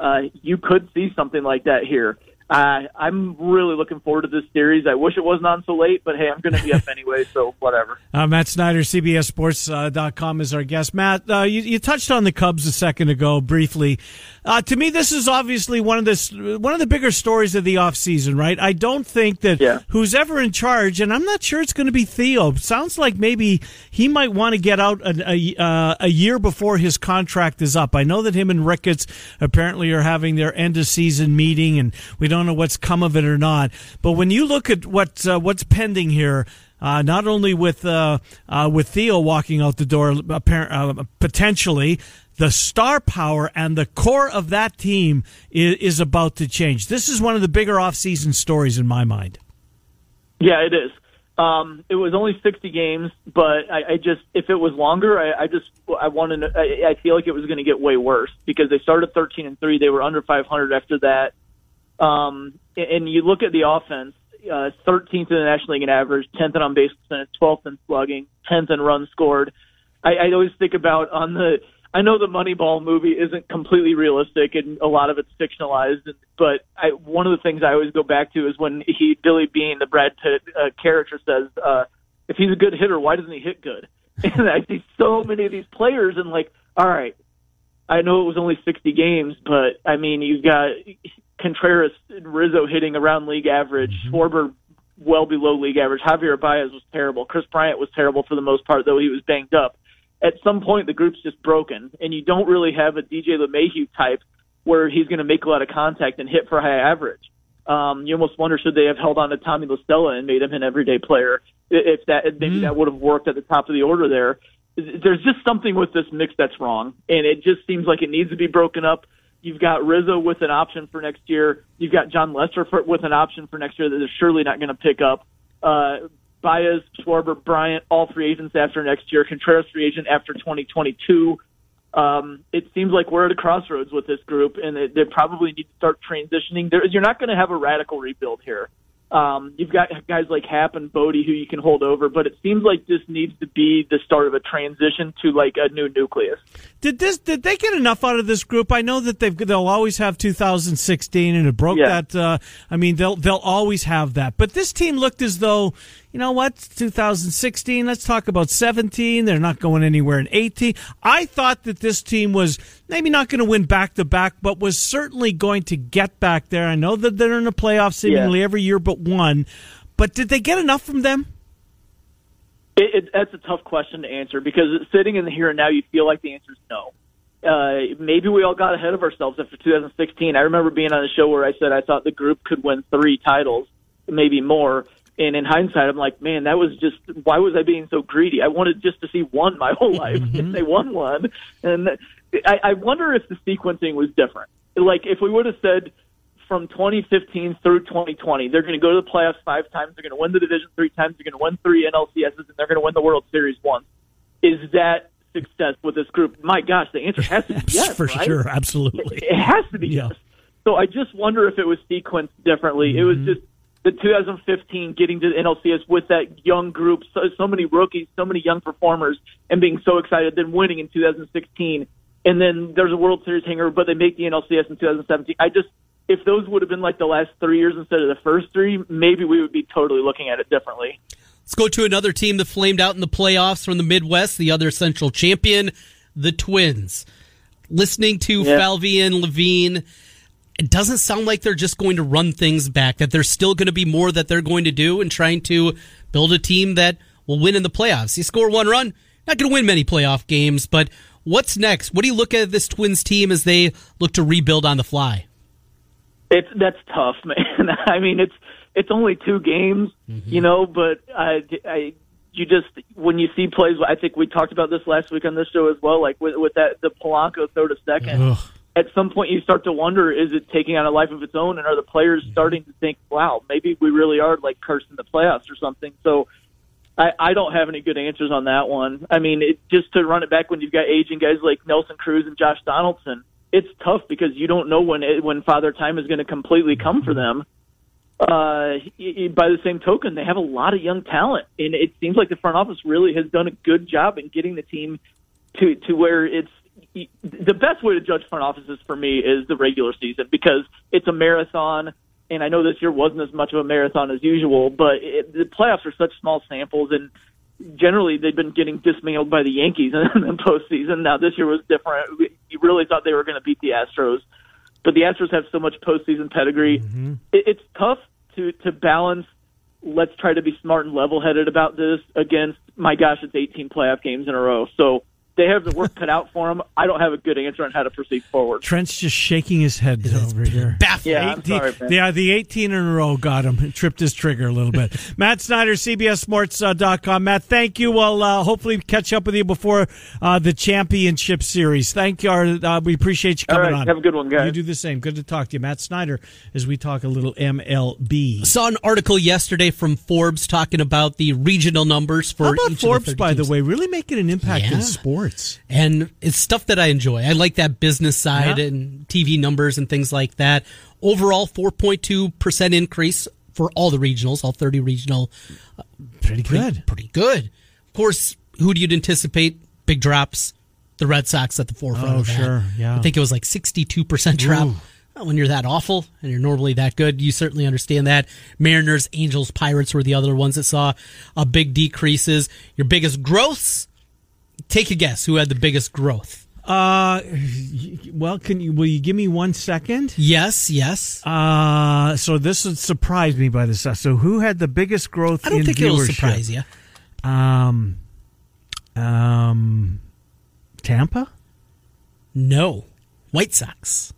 uh, you could see something like that here. Uh, I'm really looking forward to this series. I wish it wasn't on so late, but hey, I'm going to be up anyway, so whatever. Uh, Matt Snyder, CBSSports.com, uh, is our guest. Matt, uh, you, you, touched on the Cubs a second ago briefly. Uh, to me, this is obviously one of the one of the bigger stories of the offseason, right? I don't think that yeah. who's ever in charge, and I'm not sure it's going to be Theo. Sounds like maybe he might want to get out a, a, uh, a year before his contract is up. I know that him and Ricketts apparently are having their end of season meeting, and we don't know what's come of it or not. But when you look at what uh, what's pending here, uh, not only with uh, uh, with Theo walking out the door, uh, potentially, the star power and the core of that team is, is about to change. This is one of the bigger offseason stories in my mind. Yeah, it is. Um, it was only 60 games, but I, I just, if it was longer, I, I just, I wanted, I, I feel like it was going to get way worse because they started 13 and three. They were under 500 after that. Um, and you look at the offense, uh, 13th in the National League in average, 10th in on base percentage, 12th in slugging, 10th in runs scored. I, I always think about on the, I know the Moneyball movie isn't completely realistic and a lot of it's fictionalized, but I, one of the things I always go back to is when he, Billy Beane, the Brad Pitt uh, character, says, uh, if he's a good hitter, why doesn't he hit good? And I see so many of these players and like, all right, I know it was only 60 games, but I mean, you've got Contreras and Rizzo hitting around league average, mm-hmm. Schwarber well below league average. Javier Baez was terrible. Kris Bryant was terrible for the most part, though he was banged up. At some point, the group's just broken, and you don't really have a DJ LeMahieu type where he's going to make a lot of contact and hit for high average. Um, you almost wonder should they have held on to Tommy La Stella and made him an everyday player if that maybe mm. that would have worked at the top of the order there. There's just something with this mix that's wrong, and it just seems like it needs to be broken up. You've got Rizzo with an option for next year. You've got Jon Lester for, with an option for next year that they're surely not going to pick up. Uh, Baez, Schwarber, Bryant, all free agents after next year. Contreras free agent after 2022. Um, it seems like we're at a crossroads with this group, and they, they probably need to start transitioning. There, you're not going to have a radical rebuild here. Um, you've got guys like Happ and Bote who you can hold over, but it seems like this needs to be the start of a transition to like a new nucleus. Did this? Did they get enough out of this group? I know that they've they'll always have 2016, and it broke yeah. that. Uh, I mean, they'll they'll always have that. But this team looked as though you know what? 2016. Let's talk about 17. They're not going anywhere in 18. I thought that this team was maybe not going to win back to back, but was certainly going to get back there. I know that they're in the playoffs seemingly yeah. every year but one. But did they get enough from them? It, it, that's a tough question to answer because sitting in the here and now, you feel like the answer is no. Uh, maybe we all got ahead of ourselves after 2016. I remember being on a show where I said I thought the group could win three titles, maybe more. And in hindsight, I'm like, man, that was just why was I being so greedy? I wanted just to see one my whole life, mm-hmm. and they won one. And I, I wonder if the sequencing was different. Like if we would have said from 2015 through 2020, they're going to go to the playoffs five times, they're going to win the division three times, they're going to win three NLCSs, and they're going to win the World Series once. Is that success with this group? My gosh, the answer has to be yes. For right? sure, absolutely. It, it has to be yeah. yes. So I just wonder if it was sequenced differently. Mm-hmm. It was mm-hmm. just the 2015 getting to the NLCS with that young group, so, so many rookies, so many young performers, and being so excited, then winning in 2016, and then there's a World Series hanger, but they make the NLCS in 2017. I just, if those would have been like the last three years instead of the first three, maybe we would be totally looking at it differently. Let's go to another team that flamed out in the playoffs from the Midwest, the other central champion, the Twins. Listening to yeah. Falvey and Levine it doesn't sound like they're just going to run things back, that there's still going to be more that they're going to do and trying to build a team that will win in the playoffs. You score one run, not going to win many playoff games, but what's next? What do you look at this Twins team as they look to rebuild on the fly? It's that's tough, man. I mean, it's it's only two games, mm-hmm. you know, but I, I you just when you see plays. I think we talked about this last week on this show as well. Like with with that the Polanco throw to second. Ugh at some point you start to wonder is it taking on a life of its own? And are the players mm-hmm. starting to think wow maybe we really are like cursed in the playoffs or something. So i i don't have any good answers on that one. I mean it just to run it back when you've got aging guys like nelson cruz and josh donaldson it's tough because you don't know when it, when father time is going to completely come for them. Uh by the same token they have a lot of young talent and it seems like the front office really has done a good job in getting the team to to where it's the best way to judge front offices for me is the regular season because it's a marathon. And I know this year wasn't as much of a marathon as usual, but it, the playoffs are such small samples, and generally they've been getting dismantled by the Yankees in the postseason. Now this year was different. You really thought they were going to beat the Astros, but the Astros have so much postseason pedigree. Mm-hmm. It, it's tough to to balance. Let's try to be smart and level headed about this against my gosh, it's 18 playoff games in a row. So they have the work cut out for them. I don't have a good answer on how to proceed forward. Trent's just shaking his head it's over here. Baffled. Yeah, 18, sorry, yeah, the 18 in a row got him. And tripped his trigger a little bit. Matt Snyder, CBSSports.com. Uh, Matt, thank you. We'll uh, hopefully catch up with you before uh, the championship series. Thank you. Uh, we appreciate you coming on. Have a good one, guys. You do the same. Good to talk to you. Matt Snyder, as we talk a little MLB. I Saw an article yesterday from Forbes talking about the regional numbers for How about Forbes, the by teams? the way, really making an impact yeah. in sports. And it's stuff that I enjoy. I like that business side yeah. and TV numbers and things like that. Overall, 4.2% increase for all the regionals, all 30 regional. Uh, pretty good. Pretty, pretty, good. Of course, who do you anticipate? Big drops. The Red Sox at the forefront oh, of that. sure. Yeah. I think it was like 62% drop. Ooh. When you're that awful and you're normally that good, you certainly understand that. Mariners, Angels, Pirates were the other ones that saw a big decreases. Your biggest growths Take a guess. Who had the biggest growth? Uh, well, can you will you give me one second? Yes, yes. Uh, so this would surprise me by this. So who had the biggest growth? I don't think it'll surprise you. Um, um, Tampa. No, White Sox.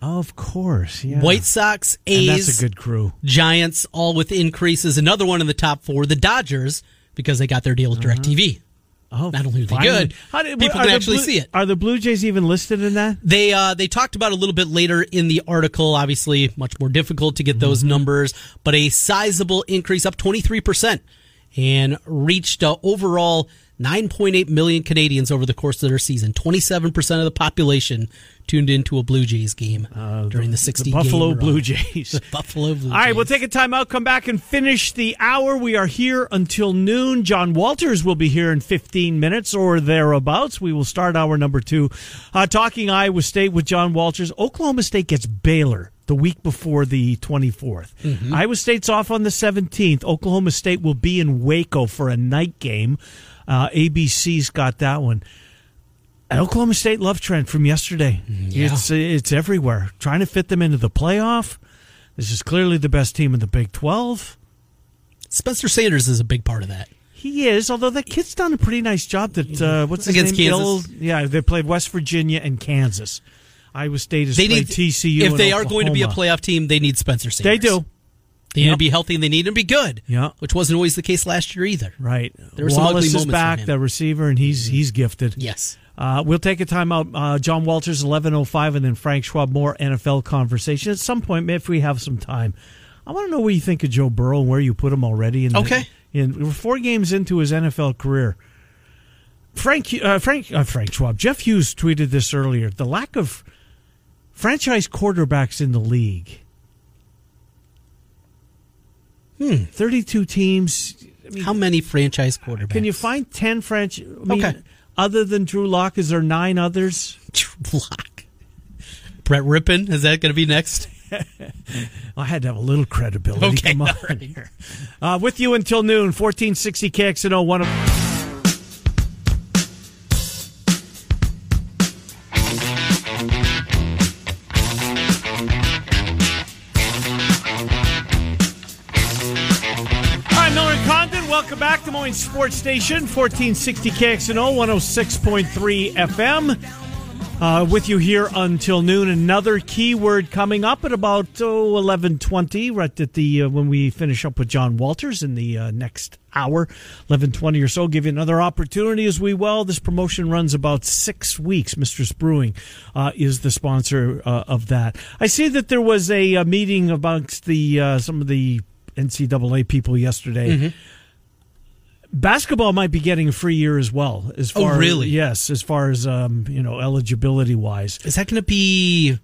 Of course, yeah. White Sox, A's, and that's a good crew. Giants, all with increases. Another one in the top four, the Dodgers, because they got their deal with DirecTV. Uh-huh. Oh, not only are they good, did, people can actually Blue, see it. Are the Blue Jays even listed in that? They uh, they talked about a little bit later in the article. Obviously, much more difficult to get those mm-hmm. numbers, but a sizable increase, up twenty three percent, and reached uh, overall 9.8 million Canadians over the course of their season. 27% of the population tuned into a Blue Jays game uh, during the 60 the Buffalo Blue Jays. Buffalo Blue All right, we'll take a time out, come back and finish the hour. We are here until noon. John Walters will be here in 15 minutes or thereabouts. We will start hour number two uh, talking Iowa State with John Walters. Oklahoma State gets Baylor the week before the 24th. Mm-hmm. Iowa State's off on the 17th. Oklahoma State will be in Waco for a night game. Uh, ABC's got that one. Oklahoma State love trend from yesterday. Mm, yeah. It's it's everywhere. Trying to fit them into the playoff. This is clearly the best team in the Big Twelve. Spencer Sanders is a big part of that. He is, although that kid's done a pretty nice job. That uh, what's his against name? Kansas. Yeah, they played West Virginia and Kansas. Iowa State is they played need, TCU. If they Oklahoma. are going to be a playoff team, they need Spencer Sanders. They do. They yep. need to be healthy and they need to be good. Yeah, which wasn't always the case last year either. Right. There were Wallace some ugly is back, the receiver, and he's he's gifted. Yes. Uh, we'll take a timeout. Uh, John Walters, eleven oh five, and then Frank Schwab more NFL conversation at some point if we have some time. I want to know what you think of Joe Burrow and where you put him already. In okay. The, in we're four games into his NFL career. Frank uh, Frank uh, Frank Schwab, Jeff Hughes tweeted this earlier. The lack of franchise quarterbacks in the league Hmm, 32 teams. I mean, How many franchise quarterbacks? Can you find 10 French? I mean, okay. Other than Drew Lock, is there nine others? Drew Lock. Brett Rypien, is that going to be next? I had to have a little credibility. Okay, Come on right. here. Uh, with you until noon, 1460 KXNO 1. Sports Station, 1460 KXNO, 106.3 FM. Uh, with you here until noon. Another keyword coming up at about oh, 1120, right at the uh, when we finish up with John Walters in the uh, next hour, 1120 or so. Give you another opportunity as we well. This promotion runs about six weeks. Mistress Brewing uh, is the sponsor uh, of that. I see that there was a, a meeting amongst the uh, some of the NCAA people yesterday. Mm-hmm basketball might be getting a free year as well. As oh, far oh, really? As, yes, as far as um, you know, eligibility wise. Is that going to be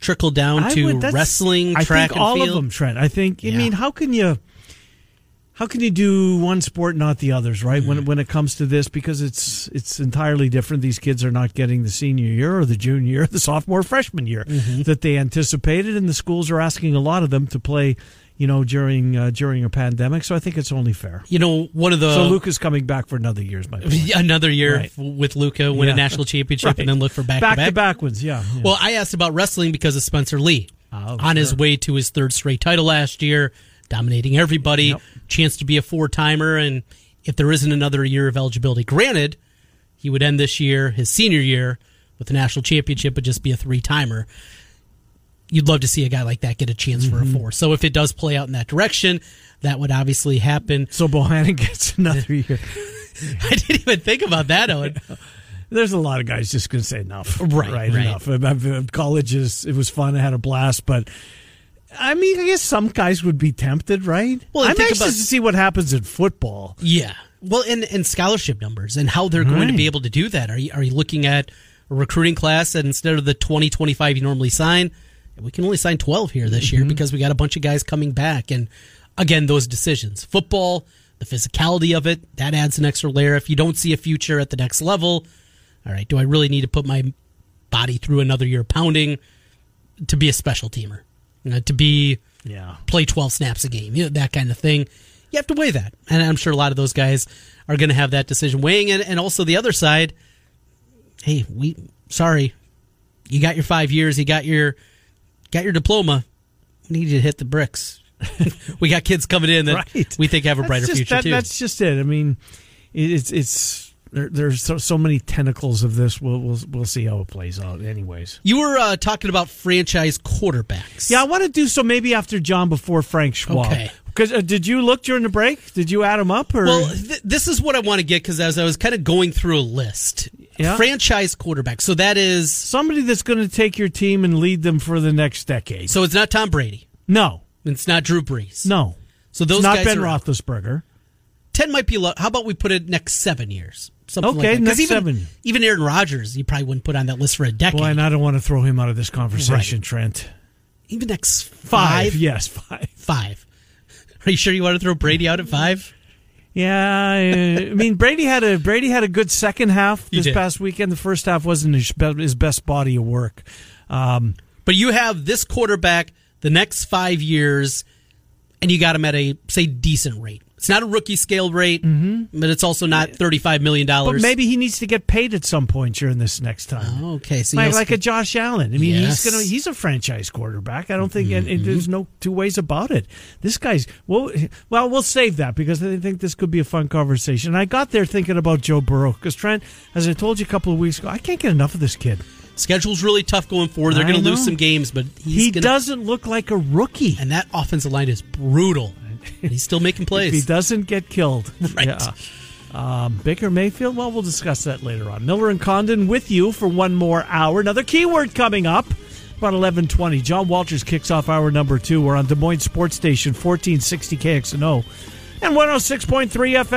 trickle down to would, wrestling, I track, think all field? of them, Trent. I think. Yeah. I mean, how can you? how can you do one sport not the others right when when it comes to this because it's it's entirely different these kids are not getting the senior year or the junior year the sophomore freshman year that they anticipated and the schools are asking a lot of them to play you know during uh, during a pandemic so i think it's only fair You know, one of the so luke is coming back for another year's my point. another year Right. with Luka, win Yeah. a national championship, Right. and then look for back, back to back. ones yeah, yeah. Well, I asked about wrestling because of Spencer Lee Oh, on his way to his third straight title last year, dominating everybody, Yep. chance to be a four timer, and if there isn't another year of eligibility granted, he would end this year, his senior year, with the national championship, but just be a three timer. You'd love to see a guy like that get a chance for a Mm-hmm. four. So if it does play out in that direction, that would obviously happen. so bohannon gets another year I didn't even think about that, Owen. There's a lot of guys just going to say enough. Right, right, right. enough. I- I- College is it was fun. I had a blast, but I mean, I guess some guys would be tempted, right? Well, I'm anxious about- to see what happens in football. Yeah. Well, and, and scholarship numbers and how they're going to be able to do that. Are you, are you looking at a recruiting class that instead of the 20, 25 you normally sign, we can only sign 12 here this Mm-hmm. year because we got a bunch of guys coming back. And again, those decisions. Football, the physicality of it, that adds an extra layer. If you don't see a future at the next level, all right, do I really need to put my body through another year pounding to be a special teamer? Uh, to be Yeah. play 12 snaps a game, you know, that kind of thing. You have to weigh that. And I'm sure a lot of those guys are going to have that decision weighing it. And also the other side, hey, we, sorry, you got your five years, you got your, got your diploma. We need you to hit the bricks. we got kids coming in that Right. we think have a brighter just- future that- too. That's just it. I mean, it's it's there, there's so, so many tentacles of this. We'll we'll we'll see how it plays out. Anyways. you were uh, talking about franchise quarterbacks. Yeah, I want to do so maybe after John before Frank Schwab. Okay. Because uh, did you look during the break? Did you add him up or? Well, th- this is what I want to get because as I was kind of going through a list, Yeah. franchise quarterback. So that is somebody that's going to take your team and lead them for the next decade. so it's not Tom Brady, No, it's not Drew Brees. no. So those it's not guys Ben are. Roethlisberger. ten might be low. How about we put it next seven years? Something Okay, like next even, seven. Even Aaron Rodgers, you probably wouldn't put on that list for a decade. Boy, and I don't want to throw him out of this conversation, Right. Trent. even next Five, five, yes, five. five. Are you sure you want to throw Brady out at five? Yeah, I mean Brady had a Brady had a good second half this past weekend. The first half wasn't his, his best body of work. Um, But you have this quarterback the next five years, and you got him at a say decent rate. It's not a rookie scale rate, but it's also not thirty-five million Mm-hmm. but dollars. maybe he needs to get paid at some point during this next time. okay, so like, like a Josh Allen. I mean, Yes. he's gonna he's a franchise quarterback. I don't think and, and there's no two ways about it. This guy's well, well, we'll save that because I think this could be a fun conversation. I got there thinking about Joe Burrow because Trent, as I told you a couple of weeks ago, I can't get enough of this kid. schedule's really tough going forward. They're going to lose some games, but he's he gonna, doesn't look like a rookie. and that offensive line is brutal. He's still making If plays. he doesn't get killed, Right. Yeah. Um, Baker Mayfield. Well, we'll discuss that later on. Miller and Condon with you for one more hour. Another keyword coming up about eleven twenty. John Walters kicks off hour number two. We're on Des Moines Sports Station fourteen sixty KXNO and one hundred six point three FM.